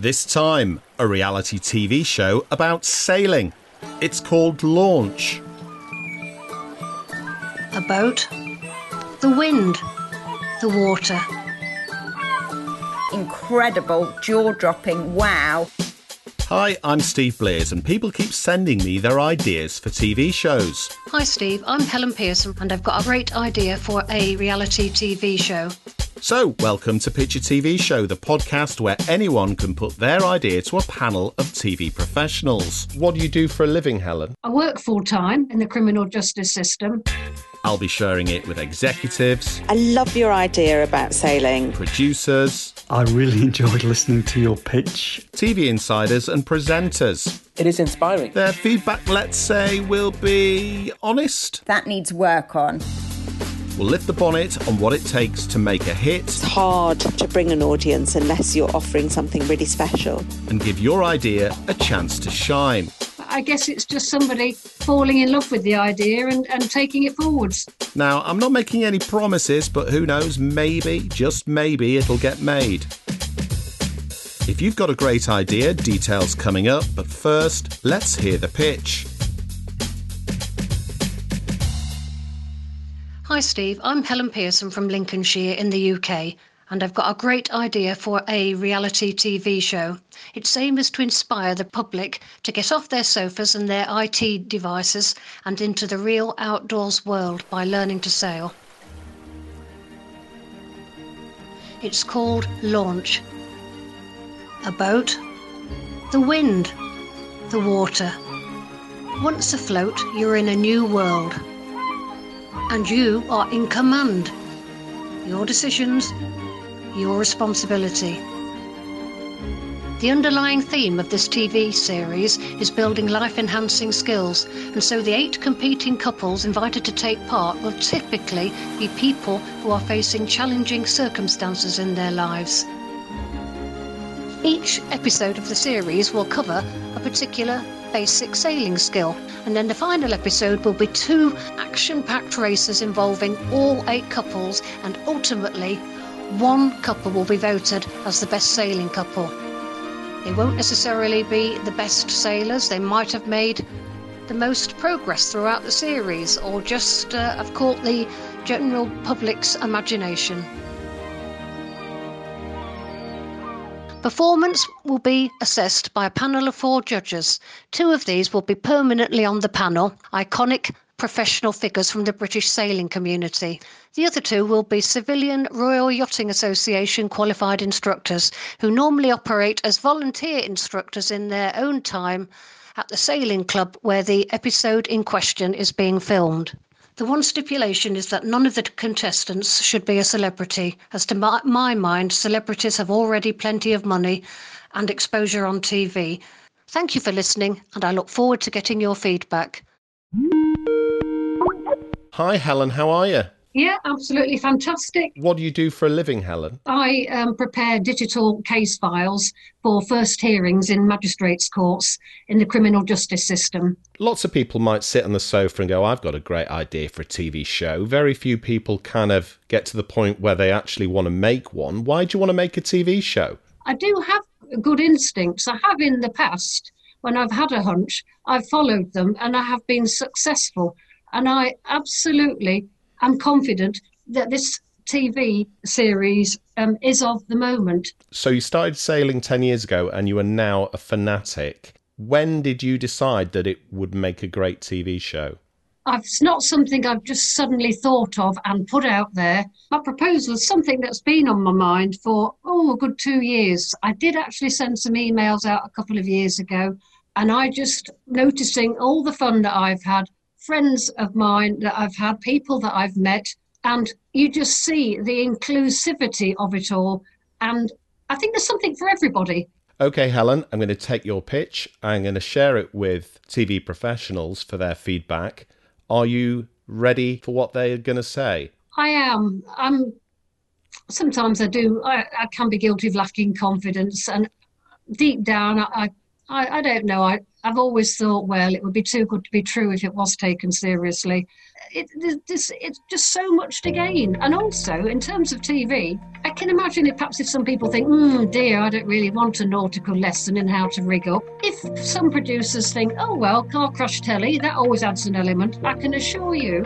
This time, a reality TV show about sailing. It's called Launch. A boat, the wind, the water. Incredible, jaw dropping, wow. Hi, I'm Steve Blears, and people keep sending me their ideas for TV shows. Hi, Steve. I'm Helen Pearson, and I've got a great idea for a reality TV show. So, welcome to Picture TV Show, the podcast where anyone can put their idea to a panel of TV professionals. What do you do for a living, Helen? I work full time in the criminal justice system. I'll be sharing it with executives, I love your idea about sailing. producers, I really enjoyed listening to your pitch. TV insiders, and presenters. It is inspiring. Their feedback, let's say, will be honest. That needs work on. We'll lift the bonnet on what it takes to make a hit It's hard to bring an audience unless you're offering something really special. and give your idea a chance to shine. I guess it's just somebody falling in love with the idea and, and taking it forwards. Now, I'm not making any promises, but who knows, maybe, just maybe, it'll get made. If you've got a great idea, details coming up, but first, let's hear the pitch. Hi, Steve. I'm Helen Pearson from Lincolnshire in the UK, and I've got a great idea for a reality TV show. Its aim is to inspire the public to get off their sofas and their IT devices and into the real outdoors world by learning to sail. It's called Launch. A boat, the wind, the water. Once afloat, you're in a new world and you are in command. Your decisions, your responsibility. The underlying theme of this TV series is building life enhancing skills, and so the eight competing couples invited to take part will typically be people who are facing challenging circumstances in their lives. Each episode of the series will cover particular basic sailing skill, and then the final episode will be two action packed races involving all eight couples, and ultimately, one couple will be voted as the best sailing couple. They won't necessarily be the best sailors, they might have made the most progress throughout the series, or just uh, have caught the general public's imagination. Performance will be assessed by a panel of four judges. Two of these will be permanently on the panel, iconic professional figures from the British sailing community. The other two will be civilian Royal Yachting Association qualified instructors who normally operate as volunteer instructors in their own time at the sailing club where the episode in question is being filmed. The one stipulation is that none of the contestants should be a celebrity, as to my, my mind, celebrities have already plenty of money and exposure on TV. Thank you for listening, and I look forward to getting your feedback. Hi, Helen, how are you? Yeah, absolutely fantastic. What do you do for a living, Helen? I um, prepare digital case files for first hearings in magistrates' courts in the criminal justice system. Lots of people might sit on the sofa and go, I've got a great idea for a TV show. Very few people kind of get to the point where they actually want to make one. Why do you want to make a TV show? I do have good instincts. I have in the past, when I've had a hunch, I've followed them and I have been successful. And I absolutely am confident that this TV series um, is of the moment. So you started sailing 10 years ago and you are now a fanatic. When did you decide that it would make a great TV show? It's not something I've just suddenly thought of and put out there. My proposal is something that's been on my mind for, oh, a good two years. I did actually send some emails out a couple of years ago, and I just noticing all the fun that I've had, friends of mine that I've had, people that I've met, and you just see the inclusivity of it all. And I think there's something for everybody. Okay, Helen, I'm going to take your pitch. I'm going to share it with TV professionals for their feedback. Are you ready for what they're going to say? I am. I'm. Sometimes I do. I, I can be guilty of lacking confidence, and deep down, I, I I, I don't know. I, I've always thought, well, it would be too good to be true if it was taken seriously. It, this, it's just so much to gain. And also, in terms of TV, I can imagine if perhaps if some people think, hmm, dear, I don't really want a nautical lesson in how to rig up. If some producers think, oh, well, car crash telly, that always adds an element, I can assure you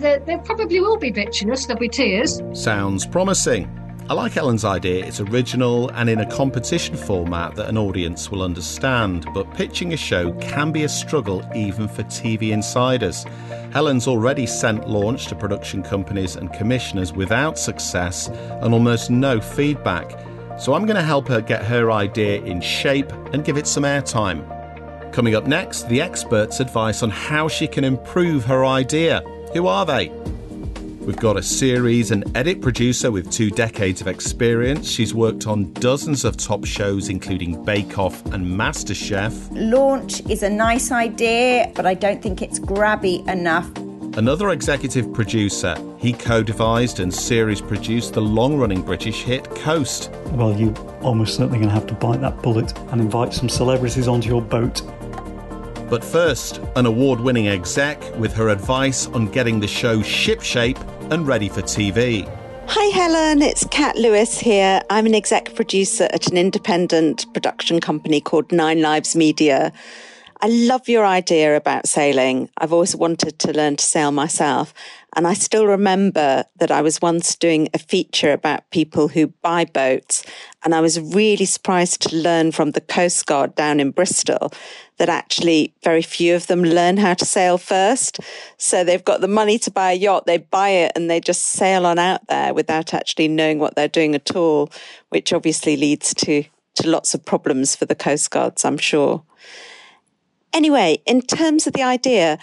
there probably will be bitchiness, there'll be tears. Sounds promising. I like Helen's idea. It's original and in a competition format that an audience will understand, but pitching a show can be a struggle even for TV insiders. Helen's already sent launch to production companies and commissioners without success and almost no feedback. So I'm going to help her get her idea in shape and give it some airtime. Coming up next, the experts' advice on how she can improve her idea. Who are they? We've got a series and edit producer with two decades of experience. She's worked on dozens of top shows, including Bake Off and MasterChef. Launch is a nice idea, but I don't think it's grabby enough. Another executive producer, he co devised and series produced the long running British hit Coast. Well, you're almost certainly going to have to bite that bullet and invite some celebrities onto your boat but first, an award winning exec with her advice on getting the show shipshape and ready for TV. Hi, Helen. It's Kat Lewis here. I'm an exec producer at an independent production company called Nine Lives Media. I love your idea about sailing. I've always wanted to learn to sail myself. And I still remember that I was once doing a feature about people who buy boats. And I was really surprised to learn from the Coast Guard down in Bristol that actually very few of them learn how to sail first. So they've got the money to buy a yacht, they buy it and they just sail on out there without actually knowing what they're doing at all, which obviously leads to, to lots of problems for the Coast Guards, I'm sure. Anyway, in terms of the idea,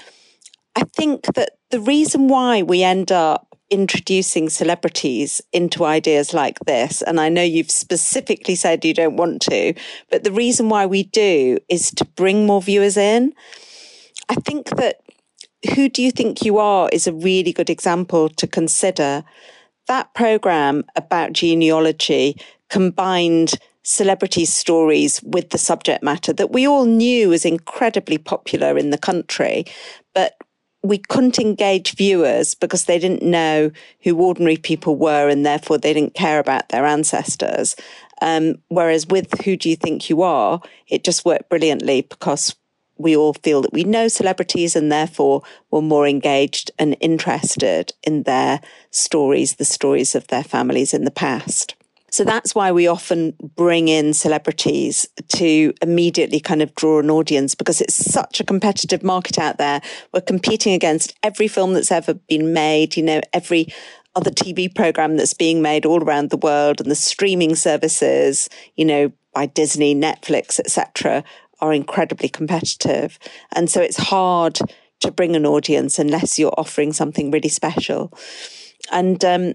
I think that the reason why we end up introducing celebrities into ideas like this, and I know you've specifically said you don't want to, but the reason why we do is to bring more viewers in. I think that Who Do You Think You Are is a really good example to consider. That program about genealogy combined celebrity stories with the subject matter that we all knew was incredibly popular in the country, we couldn't engage viewers because they didn't know who ordinary people were and therefore they didn't care about their ancestors. Um, whereas with Who Do You Think You Are, it just worked brilliantly because we all feel that we know celebrities and therefore we're more engaged and interested in their stories, the stories of their families in the past. So that's why we often bring in celebrities to immediately kind of draw an audience because it's such a competitive market out there. We're competing against every film that's ever been made, you know, every other TV program that's being made all around the world and the streaming services, you know, by Disney, Netflix, etc., are incredibly competitive. And so it's hard to bring an audience unless you're offering something really special. And um,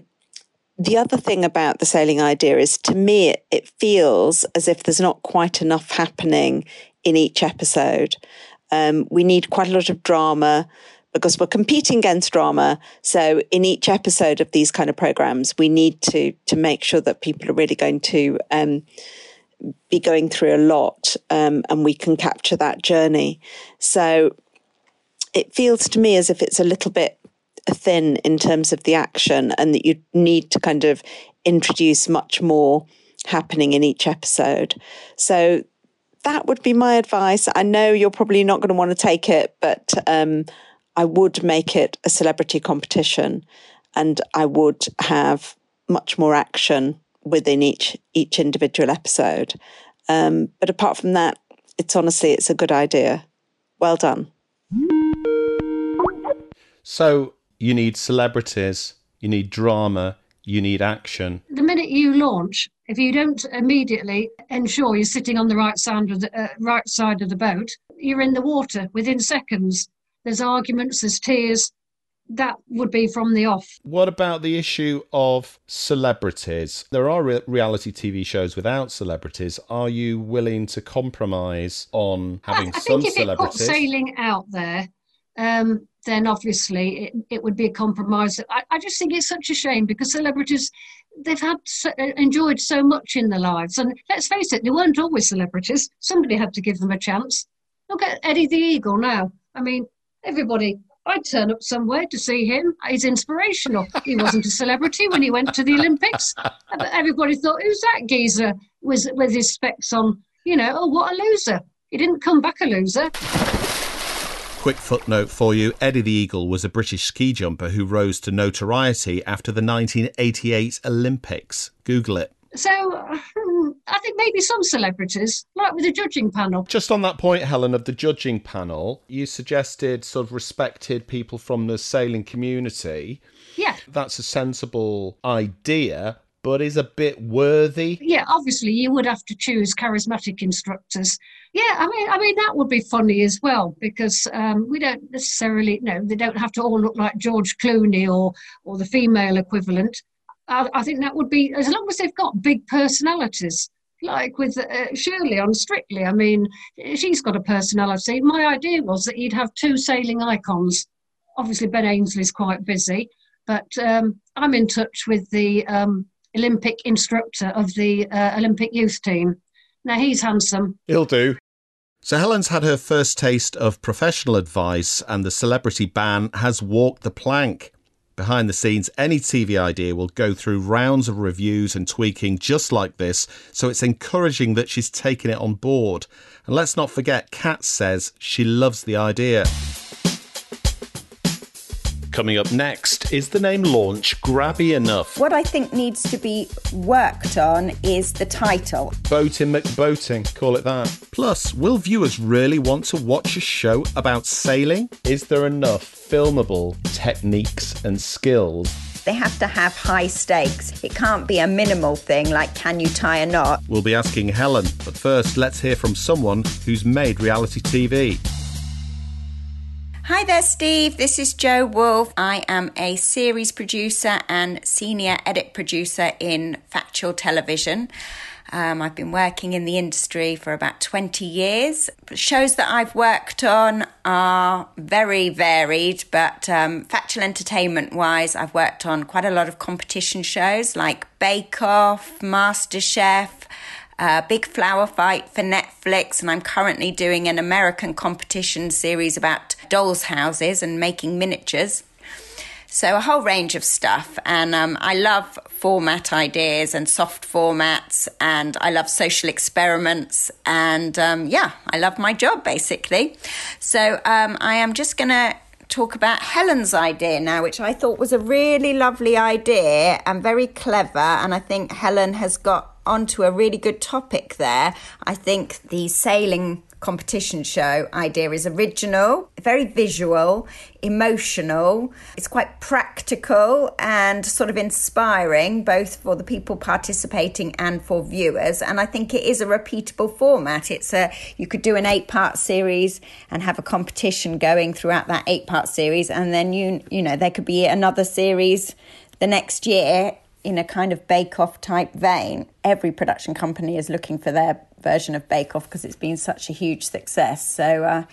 the other thing about the sailing idea is to me, it, it feels as if there's not quite enough happening in each episode. Um, we need quite a lot of drama because we're competing against drama. So in each episode of these kind of programs, we need to to make sure that people are really going to um, be going through a lot, um, and we can capture that journey. So it feels to me as if it's a little bit thin in terms of the action and that you need to kind of introduce much more happening in each episode. So that would be my advice. I know you're probably not going to want to take it, but um, I would make it a celebrity competition and I would have much more action within each each individual episode. Um, but apart from that, it's honestly it's a good idea. Well done. So you need celebrities, you need drama, you need action. The minute you launch, if you don't immediately ensure you're sitting on the right side of the uh, right side of the boat, you're in the water within seconds. There's arguments, there's tears. That would be from the off. What about the issue of celebrities? There are re- reality TV shows without celebrities. Are you willing to compromise on having I, I some think if celebrities? It put sailing out there um, then obviously it, it would be a compromise. I, I just think it's such a shame because celebrities they've had so, uh, enjoyed so much in their lives, and let's face it, they weren't always celebrities. Somebody had to give them a chance. Look at Eddie the Eagle now. I mean, everybody. I'd turn up somewhere to see him. He's inspirational. He wasn't a celebrity when he went to the Olympics, everybody thought, "Who's that geezer with with his specs on?" You know, oh, what a loser! He didn't come back a loser. Quick footnote for you Eddie the Eagle was a British ski jumper who rose to notoriety after the 1988 Olympics. Google it. So hmm, I think maybe some celebrities, like with the judging panel. Just on that point, Helen, of the judging panel, you suggested sort of respected people from the sailing community. Yeah. That's a sensible idea but is a bit worthy. Yeah, obviously you would have to choose charismatic instructors. Yeah, I mean, I mean that would be funny as well because um, we don't necessarily, no, they don't have to all look like George Clooney or or the female equivalent. I, I think that would be as long as they've got big personalities. Like with uh, Shirley on Strictly, I mean, she's got a personality. My idea was that you'd have two sailing icons. Obviously, Ben Ainslie's quite busy, but um, I'm in touch with the um, Olympic instructor of the uh, Olympic youth team. Now he's handsome. He'll do. So Helen's had her first taste of professional advice, and the celebrity ban has walked the plank. Behind the scenes, any TV idea will go through rounds of reviews and tweaking just like this, so it's encouraging that she's taken it on board. And let's not forget, Kat says she loves the idea. Coming up next, is the name launch grabby enough? What I think needs to be worked on is the title. Boating McBoating, call it that. Plus, will viewers really want to watch a show about sailing? Is there enough filmable techniques and skills they have to have high stakes. It can't be a minimal thing like can you tie a knot? We'll be asking Helen, but first let's hear from someone who's made reality TV. Hi there, Steve. This is Joe Wolfe. I am a series producer and senior edit producer in Factual Television. Um, I've been working in the industry for about 20 years. Shows that I've worked on are very varied, but um, factual entertainment wise, I've worked on quite a lot of competition shows like Bake Off, MasterChef, uh, Big Flower Fight for Netflix, and I'm currently doing an American competition series about dolls' houses and making miniatures. So, a whole range of stuff. And um, I love format ideas and soft formats, and I love social experiments. And um, yeah, I love my job basically. So, um, I am just going to talk about Helen's idea now, which I thought was a really lovely idea and very clever. And I think Helen has got onto a really good topic there. I think the sailing competition show idea is original, very visual, emotional. It's quite practical and sort of inspiring, both for the people participating and for viewers. And I think it is a repeatable format. It's a you could do an eight part series and have a competition going throughout that eight part series, and then you you know there could be another series the next year in a kind of Bake Off type vein. Every production company is looking for their version of Bake Off because it's been such a huge success. So, uh,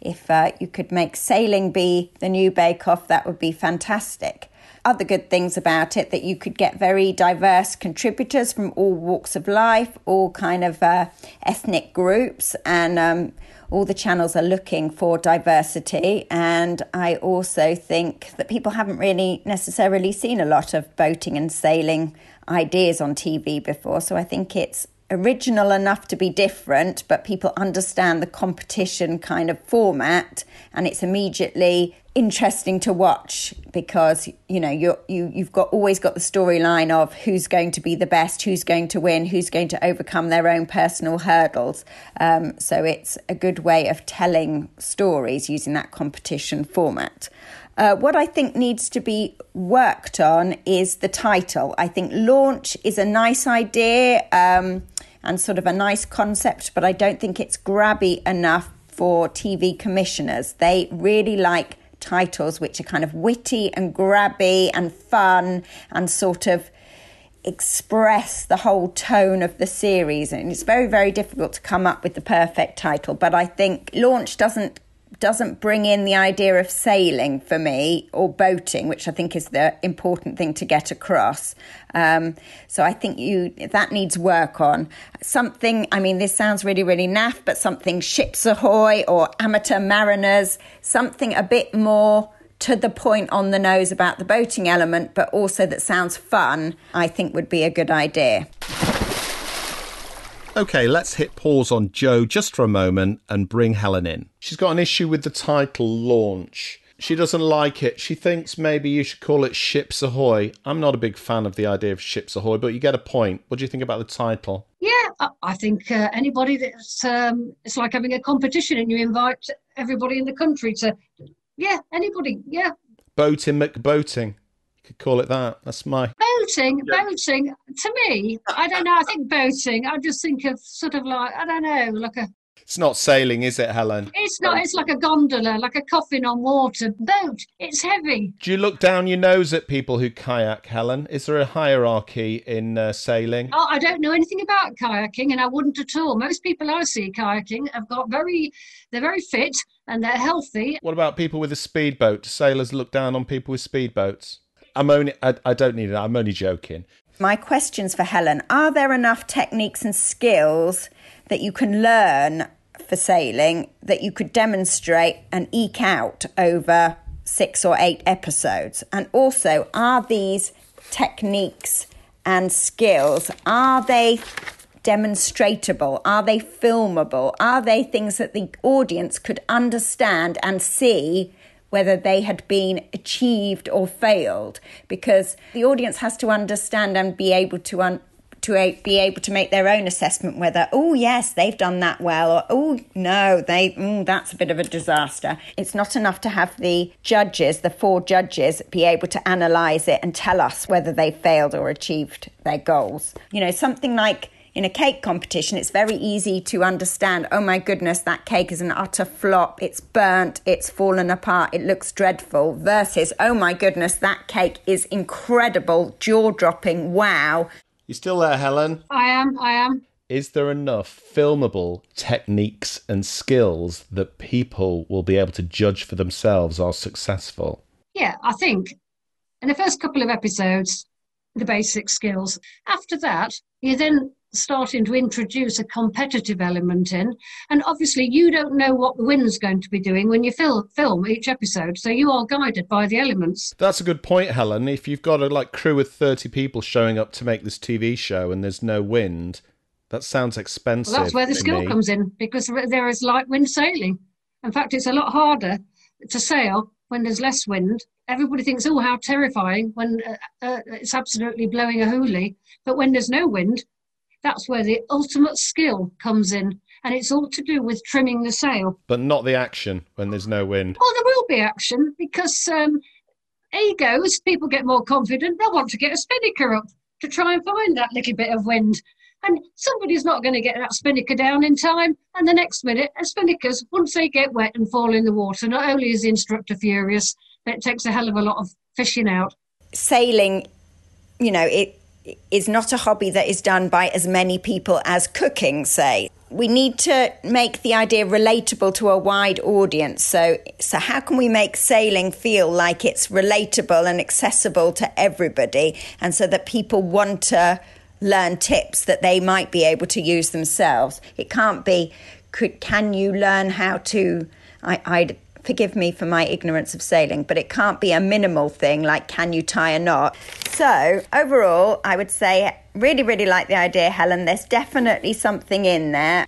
if uh, you could make sailing be the new Bake Off, that would be fantastic. Other good things about it that you could get very diverse contributors from all walks of life, all kind of uh, ethnic groups, and um, all the channels are looking for diversity. And I also think that people haven't really necessarily seen a lot of boating and sailing ideas on TV before. So I think it's original enough to be different, but people understand the competition kind of format, and it's immediately interesting to watch because you know you you you've got always got the storyline of who's going to be the best, who's going to win, who's going to overcome their own personal hurdles. Um, so it's a good way of telling stories using that competition format. Uh, what I think needs to be worked on is the title. I think launch is a nice idea. Um, and sort of a nice concept, but I don't think it's grabby enough for TV commissioners. They really like titles which are kind of witty and grabby and fun and sort of express the whole tone of the series. And it's very, very difficult to come up with the perfect title, but I think Launch doesn't doesn't bring in the idea of sailing for me or boating, which I think is the important thing to get across. Um, so I think you that needs work on something. I mean, this sounds really, really naff, but something ships ahoy or amateur mariners, something a bit more to the point on the nose about the boating element, but also that sounds fun, I think would be a good idea. Okay, let's hit pause on Joe just for a moment and bring Helen in. She's got an issue with the title launch. She doesn't like it. She thinks maybe you should call it Ships Ahoy. I'm not a big fan of the idea of Ships Ahoy, but you get a point. What do you think about the title? Yeah, I think uh, anybody that's um, it's like having a competition and you invite everybody in the country to yeah, anybody. Yeah. Boating McBoating. You could call it that. That's my. Boating, yeah. boating. To me, I don't know. I think boating, I just think of sort of like, I don't know, like a it's not sailing, is it, Helen? It's not. It's like a gondola, like a coffin on water. Boat. It's heavy. Do you look down your nose at people who kayak, Helen? Is there a hierarchy in uh, sailing? Oh, I don't know anything about kayaking, and I wouldn't at all. Most people I see kayaking have got very, they're very fit and they're healthy. What about people with a speedboat? Do sailors look down on people with speedboats? I'm only. I, I don't need it. I'm only joking. My questions for Helen: Are there enough techniques and skills that you can learn for sailing that you could demonstrate and eke out over six or eight episodes? And also, are these techniques and skills are they demonstratable? Are they filmable? Are they things that the audience could understand and see whether they had been achieved or failed? Because the audience has to understand and be able to un- to a, be able to make their own assessment whether, oh, yes, they've done that well, or oh, no, they, mm, that's a bit of a disaster. It's not enough to have the judges, the four judges, be able to analyse it and tell us whether they failed or achieved their goals. You know, something like in a cake competition, it's very easy to understand oh my goodness, that cake is an utter flop, it's burnt, it's fallen apart, it looks dreadful, versus oh my goodness, that cake is incredible, jaw dropping, wow. You still there, Helen? I am, I am. Is there enough filmable techniques and skills that people will be able to judge for themselves are successful? Yeah, I think in the first couple of episodes, the basic skills. After that, you then starting to introduce a competitive element in. And obviously, you don't know what the wind's going to be doing when you fil- film each episode, so you are guided by the elements. That's a good point, Helen. If you've got a like crew of thirty people showing up to make this TV show and there's no wind, that sounds expensive. Well, that's where the skill me. comes in because there is light wind sailing. In fact, it's a lot harder to sail when there's less wind. Everybody thinks, oh, how terrifying when uh, uh, it's absolutely blowing a hoolie. But when there's no wind, that's where the ultimate skill comes in. And it's all to do with trimming the sail. But not the action when there's no wind. Well, there will be action because um, ego, as people get more confident, they'll want to get a spinnaker up to try and find that little bit of wind. And somebody's not going to get that spinnaker down in time. And the next minute, a spinnaker's, once they get wet and fall in the water, not only is the instructor furious, but it takes a hell of a lot of fishing out. Sailing, you know, it is not a hobby that is done by as many people as cooking, say. We need to make the idea relatable to a wide audience. So, so how can we make sailing feel like it's relatable and accessible to everybody, and so that people want to learn tips that they might be able to use themselves? It can't be. Could can you learn how to? I, I'd forgive me for my ignorance of sailing, but it can't be a minimal thing like can you tie a knot. So, overall, I would say really, really like the idea, Helen. There's definitely something in there.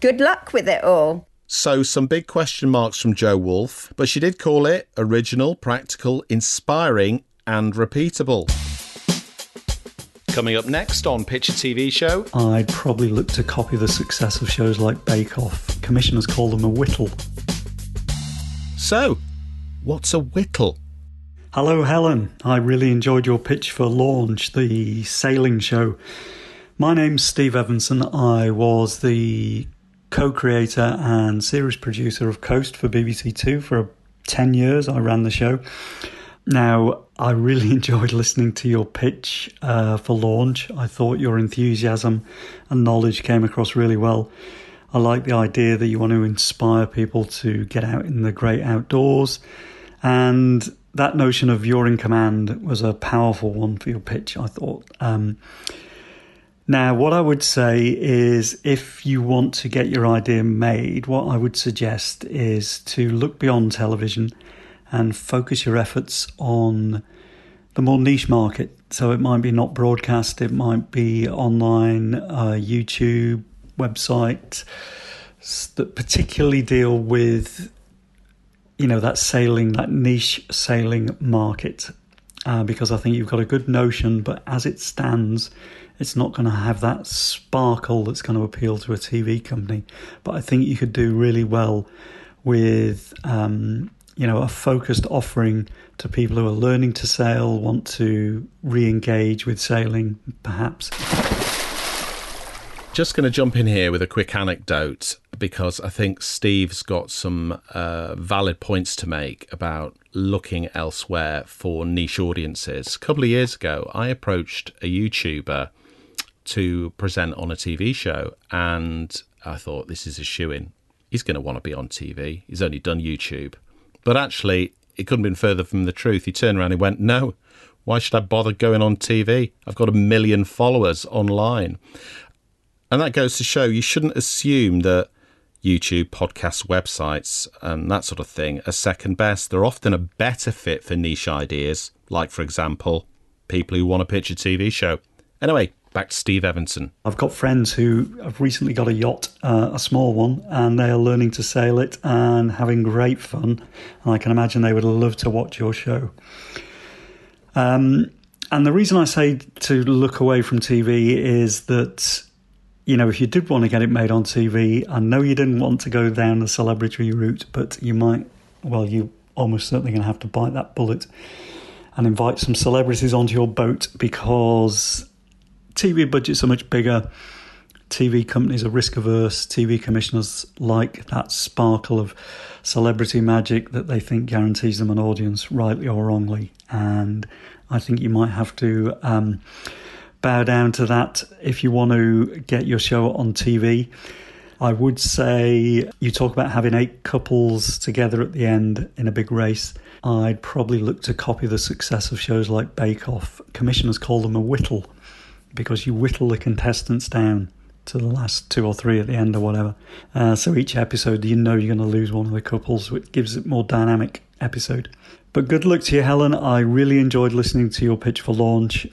Good luck with it all. So, some big question marks from Joe Wolf, but she did call it original, practical, inspiring, and repeatable. Coming up next on Picture TV Show. I'd probably look to copy the success of shows like Bake Off. Commissioners call them a whittle. So, what's a whittle? Hello, Helen. I really enjoyed your pitch for Launch, the sailing show. My name's Steve Evanson. I was the co creator and series producer of Coast for BBC Two for 10 years. I ran the show. Now, I really enjoyed listening to your pitch uh, for Launch. I thought your enthusiasm and knowledge came across really well. I like the idea that you want to inspire people to get out in the great outdoors. And that notion of you're in command was a powerful one for your pitch, I thought. Um, now, what I would say is if you want to get your idea made, what I would suggest is to look beyond television and focus your efforts on the more niche market. So it might be not broadcast, it might be online, uh, YouTube, website that particularly deal with, you know, that sailing, that niche sailing market. Uh, because I think you've got a good notion, but as it stands, it's not going to have that sparkle that's going to appeal to a TV company. But I think you could do really well with, um, you know, a focused offering to people who are learning to sail, want to re-engage with sailing, perhaps. Just going to jump in here with a quick anecdote because I think Steve's got some uh, valid points to make about looking elsewhere for niche audiences. A couple of years ago, I approached a YouTuber to present on a TV show. And I thought, this is a shoe in. He's going to want to be on TV. He's only done YouTube. But actually, it couldn't have been further from the truth. He turned around and went, No, why should I bother going on TV? I've got a million followers online. And that goes to show you shouldn't assume that YouTube, podcasts, websites, and that sort of thing are second best. They're often a better fit for niche ideas, like, for example, people who want to pitch a TV show. Anyway, back to Steve Evanson. I've got friends who have recently got a yacht, uh, a small one, and they are learning to sail it and having great fun. And I can imagine they would love to watch your show. Um, and the reason I say to look away from TV is that, you know, if you did want to get it made on TV, I know you didn't want to go down the celebrity route, but you might, well, you're almost certainly going to have to bite that bullet and invite some celebrities onto your boat because TV budgets are much bigger. TV companies are risk averse. TV commissioners like that sparkle of celebrity magic that they think guarantees them an audience, rightly or wrongly. And I think you might have to um, bow down to that if you want to get your show on TV. I would say you talk about having eight couples together at the end in a big race. I'd probably look to copy the success of shows like Bake Off. Commissioners call them a whittle because you whittle the contestants down to the last two or three at the end or whatever. Uh, so each episode, you know you're going to lose one of the couples, which gives it more dynamic episode. But good luck to you, Helen. I really enjoyed listening to your pitch for launch.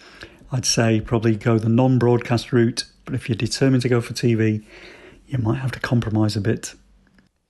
I'd say probably go the non-broadcast route, but if you're determined to go for TV, you might have to compromise a bit.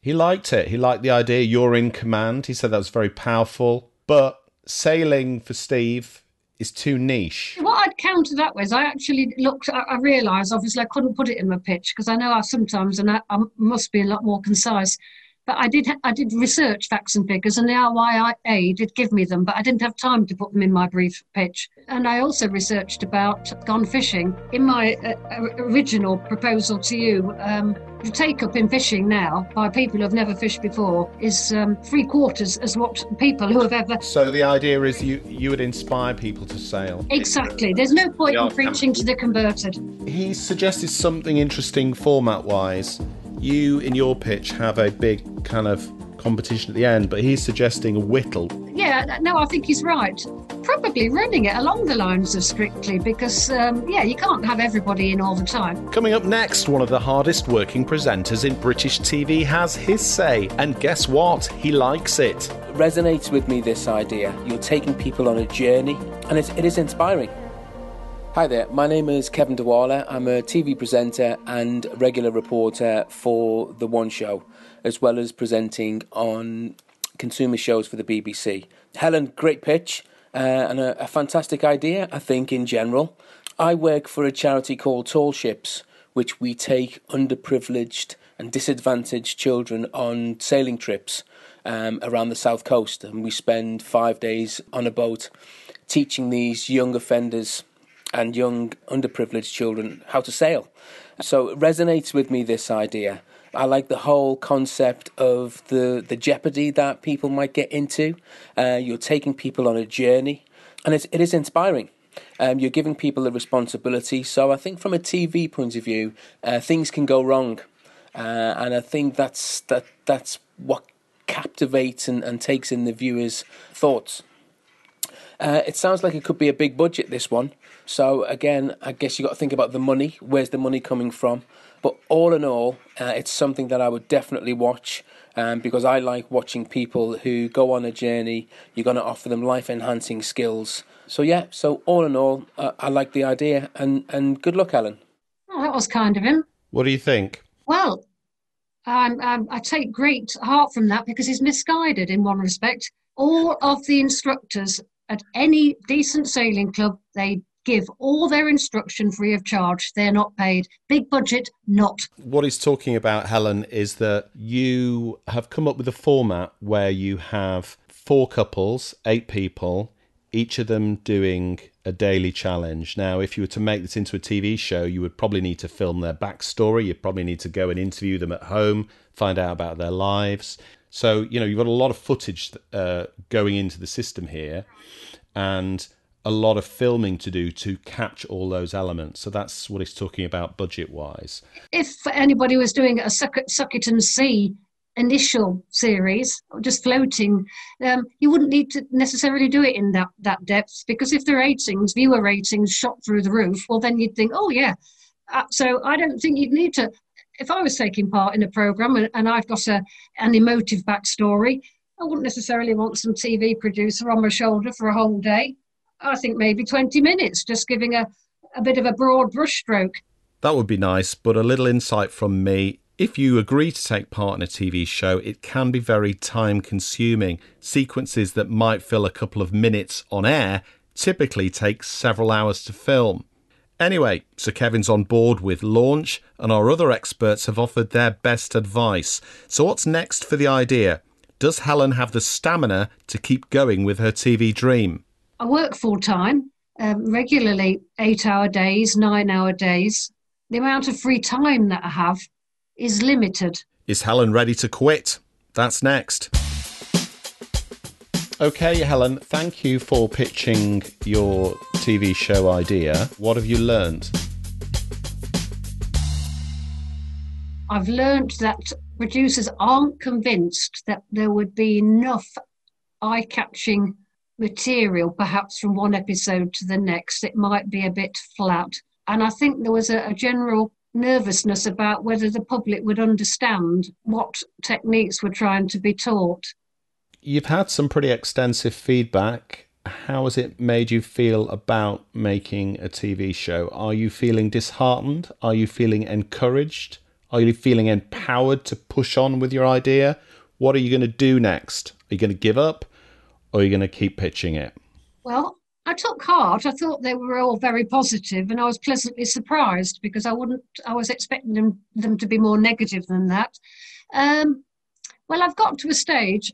He liked it. He liked the idea. You're in command. He said that was very powerful. But sailing for Steve is too niche. What I'd counter that with, I actually looked, I, I realised obviously I couldn't put it in my pitch because I know I sometimes, and I, I must be a lot more concise, but I did I did research facts and figures, and the RYA did give me them, but I didn't have time to put them in my brief pitch. And I also researched about gone fishing. In my uh, original proposal to you, um, the take up in fishing now by people who have never fished before is um, three quarters as what people who have ever. So the idea is you you would inspire people to sail. Exactly. There's no point in preaching to the converted. He suggested something interesting format wise you in your pitch have a big kind of competition at the end, but he's suggesting a whittle. Yeah, no, I think he's right. Probably running it along the lines of Strictly because, um, yeah, you can't have everybody in all the time. Coming up next, one of the hardest working presenters in British TV has his say, and guess what? He likes it. Resonates with me this idea. You're taking people on a journey, and it is inspiring. Hi there, my name is Kevin Duala. I'm a TV presenter and regular reporter for The One Show, as well as presenting on consumer shows for the BBC. Helen, great pitch uh, and a, a fantastic idea, I think, in general. I work for a charity called Tall Ships, which we take underprivileged and disadvantaged children on sailing trips um, around the south coast, and we spend five days on a boat teaching these young offenders and young underprivileged children how to sail. So it resonates with me this idea. I like the whole concept of the, the jeopardy that people might get into. Uh, you're taking people on a journey, and it's, it is inspiring. Um, you're giving people a responsibility. So I think from a TV point of view, uh, things can go wrong. uh, and I think that's that that's what captivates and, and takes in the viewer's thoughts. Uh, it sounds like it could be a big budget, this one. So, again, I guess you've got to think about the money. Where's the money coming from? But all in all, uh, it's something that I would definitely watch um, because I like watching people who go on a journey. You're going to offer them life enhancing skills. So, yeah, so all in all, uh, I like the idea and, and good luck, Helen. Oh, that was kind of him. What do you think? Well, um, um, I take great heart from that because he's misguided in one respect. All of the instructors at any decent sailing club, they give all their instruction free of charge. They're not paid. Big budget, not. What he's talking about, Helen, is that you have come up with a format where you have four couples, eight people, each of them doing a daily challenge. Now, if you were to make this into a TV show, you would probably need to film their backstory. You'd probably need to go and interview them at home, find out about their lives. So, you know, you've got a lot of footage uh, going into the system here. And a lot of filming to do to catch all those elements. So that's what he's talking about budget wise. If anybody was doing a Suck it, Suck it and See initial series, just floating, um, you wouldn't need to necessarily do it in that, that depth because if the ratings, viewer ratings, shot through the roof, well, then you'd think, oh, yeah. Uh, so I don't think you'd need to. If I was taking part in a program and, and I've got a, an emotive backstory, I wouldn't necessarily want some TV producer on my shoulder for a whole day. I think maybe 20 minutes, just giving a, a bit of a broad brushstroke. That would be nice, but a little insight from me. If you agree to take part in a TV show, it can be very time consuming. Sequences that might fill a couple of minutes on air typically take several hours to film. Anyway, so Kevin's on board with launch, and our other experts have offered their best advice. So, what's next for the idea? Does Helen have the stamina to keep going with her TV dream? I work full time, um, regularly eight hour days, nine hour days. The amount of free time that I have is limited. Is Helen ready to quit? That's next. Okay, Helen, thank you for pitching your TV show idea. What have you learned? I've learned that producers aren't convinced that there would be enough eye catching material, perhaps from one episode to the next. It might be a bit flat. And I think there was a, a general nervousness about whether the public would understand what techniques were trying to be taught. You've had some pretty extensive feedback. How has it made you feel about making a TV show? Are you feeling disheartened? Are you feeling encouraged? Are you feeling empowered to push on with your idea? What are you going to do next? Are you going to give up? or are you going to keep pitching it? Well, I took heart. I thought they were all very positive, and I was pleasantly surprised because I wouldn't. I was expecting them them to be more negative than that. Um, well, I've got to a stage.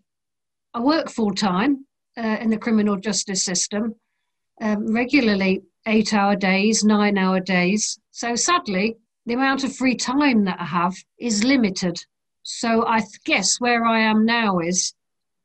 I work full time uh, in the criminal justice system, um, regularly eight hour days, nine hour days. So sadly, the amount of free time that I have is limited. So I guess where I am now is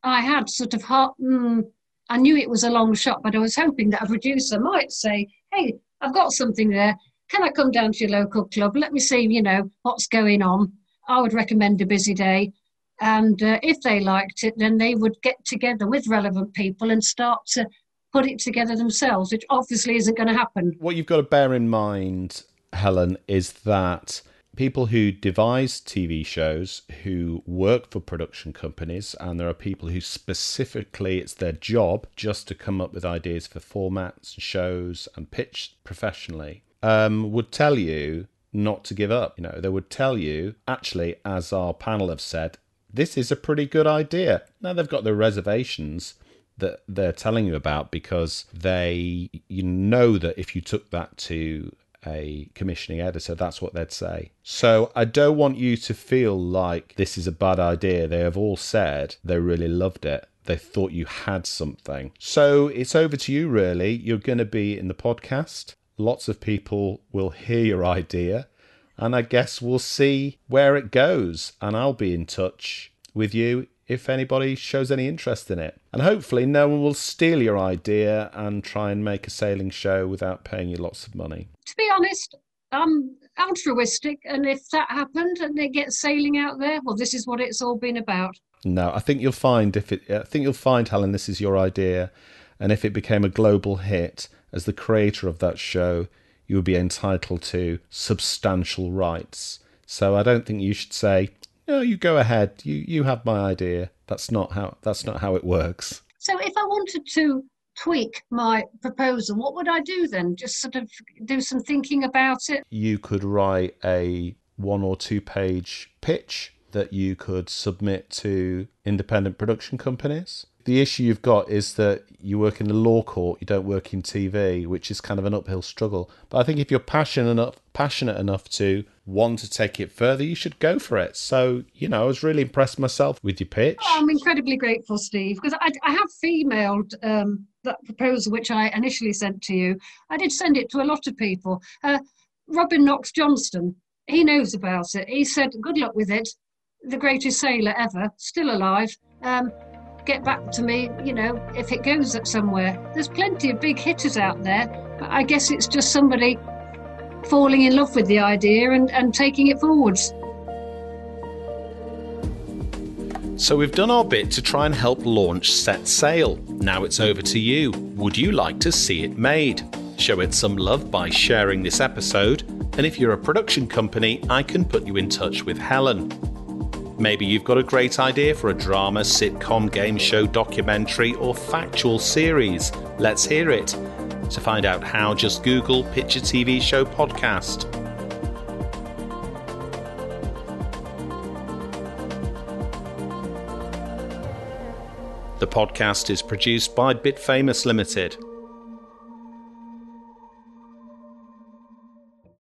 I had sort of heart. Mm, I knew it was a long shot, but I was hoping that a producer might say, "Hey, I've got something there. Can I come down to your local club? Let me see, you know, what's going on." I would recommend a busy day, and uh, if they liked it, then they would get together with relevant people and start to put it together themselves, which obviously isn't going to happen. What you've got to bear in mind, Helen, is that people who devise TV shows, who work for production companies, and there are people who specifically it's their job just to come up with ideas for formats, and shows, and pitch professionally, um, would tell you not to give up. You know, they would tell you, actually, as our panel have said, this is a pretty good idea. Now they've got their reservations that they're telling you about because they you know that if you took that to a commissioning editor, that's what they'd say. So I don't want you to feel like this is a bad idea. They have all said they really loved it. They thought you had something. So it's over to you, really. You're going to be in the podcast. Lots of people will hear your idea. And I guess we'll see where it goes. And I'll be in touch with you if anybody shows any interest in it. And hopefully, no one will steal your idea and try and make a sailing show without paying you lots of money. To be honest, I'm altruistic, and if that happened and they get sailing out there, well, this is what it's all been about. No, I think you'll find if it. I think you'll find, Helen, this is your idea, and if it became a global hit, as the creator of that show, you would be entitled to substantial rights. So I don't think you should say, "No, you go ahead. You you have my idea." That's not how. That's not how it works. So if I wanted to tweak my proposal, what would I do then? Just sort of do some thinking about it? You could write a one or two page pitch that you could submit to independent production companies. The issue you've got is that you work in the law court, you don't work in TV, which is kind of an uphill struggle. But I think if you're passionate enough, passionate enough to want to take it further, you should go for it. So, you know, I was really impressed myself with your pitch. Oh, I'm incredibly grateful, Steve, because I, I have emailed um, that proposal which I initially sent to you. I did send it to a lot of people. Uh, Robin Knox Johnston, he knows about it. He said, Good luck with it. The greatest sailor ever, still alive. Um, get back to me, you know, if it goes somewhere. There's plenty of big hitters out there, but I guess it's just somebody falling in love with the idea and, and taking it forwards. So we've done our bit to try and help launch Set Sail. Now it's over to you. Would you like to see it made? Show it some love by sharing this episode, and if you're a production company, I can put you in touch with Helen. Maybe you've got a great idea for a drama, sitcom, game show, documentary, or factual series. Let's hear it. To find out how, just Google Pitch Your TV Show Podcast. The podcast is produced by Bit Famous Limited.